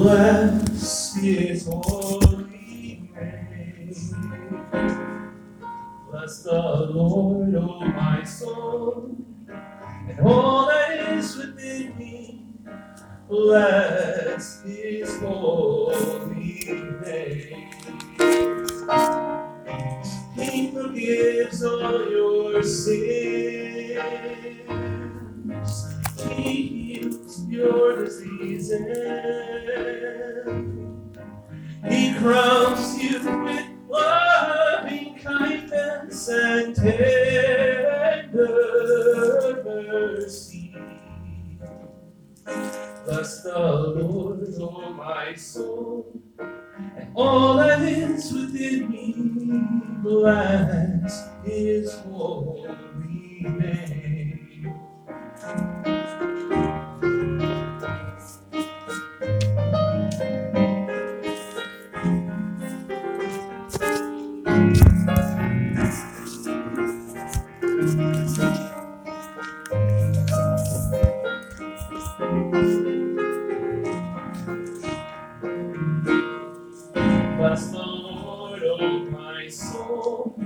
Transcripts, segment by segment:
Bless his holy name. Bless the Lord, O my soul, and all that is within me. Bless his holy name. He forgives all your sins. He heals your diseases. Crowns you with loving kindness and tender mercy. Bless the Lord, O my soul, and all that is within me. Bless His holy name. Bless the Lord, my soul,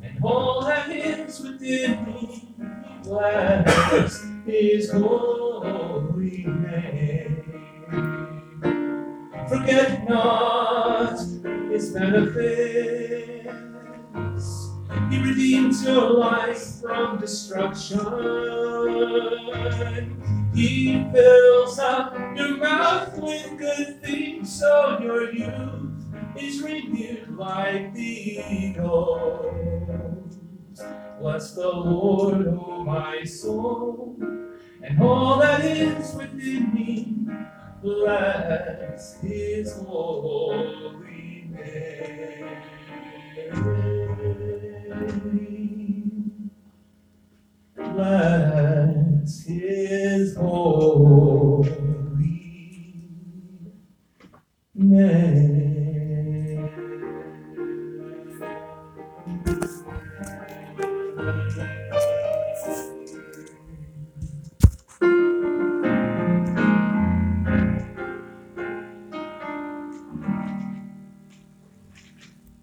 and all that is within me. Bless His holy. Forget not His benefits. He redeems your life from destruction. He fills up your mouth with good things, so your youth is renewed like the eagles. Bless the Lord, O my soul, and all that is within me. Bless His holy name. name.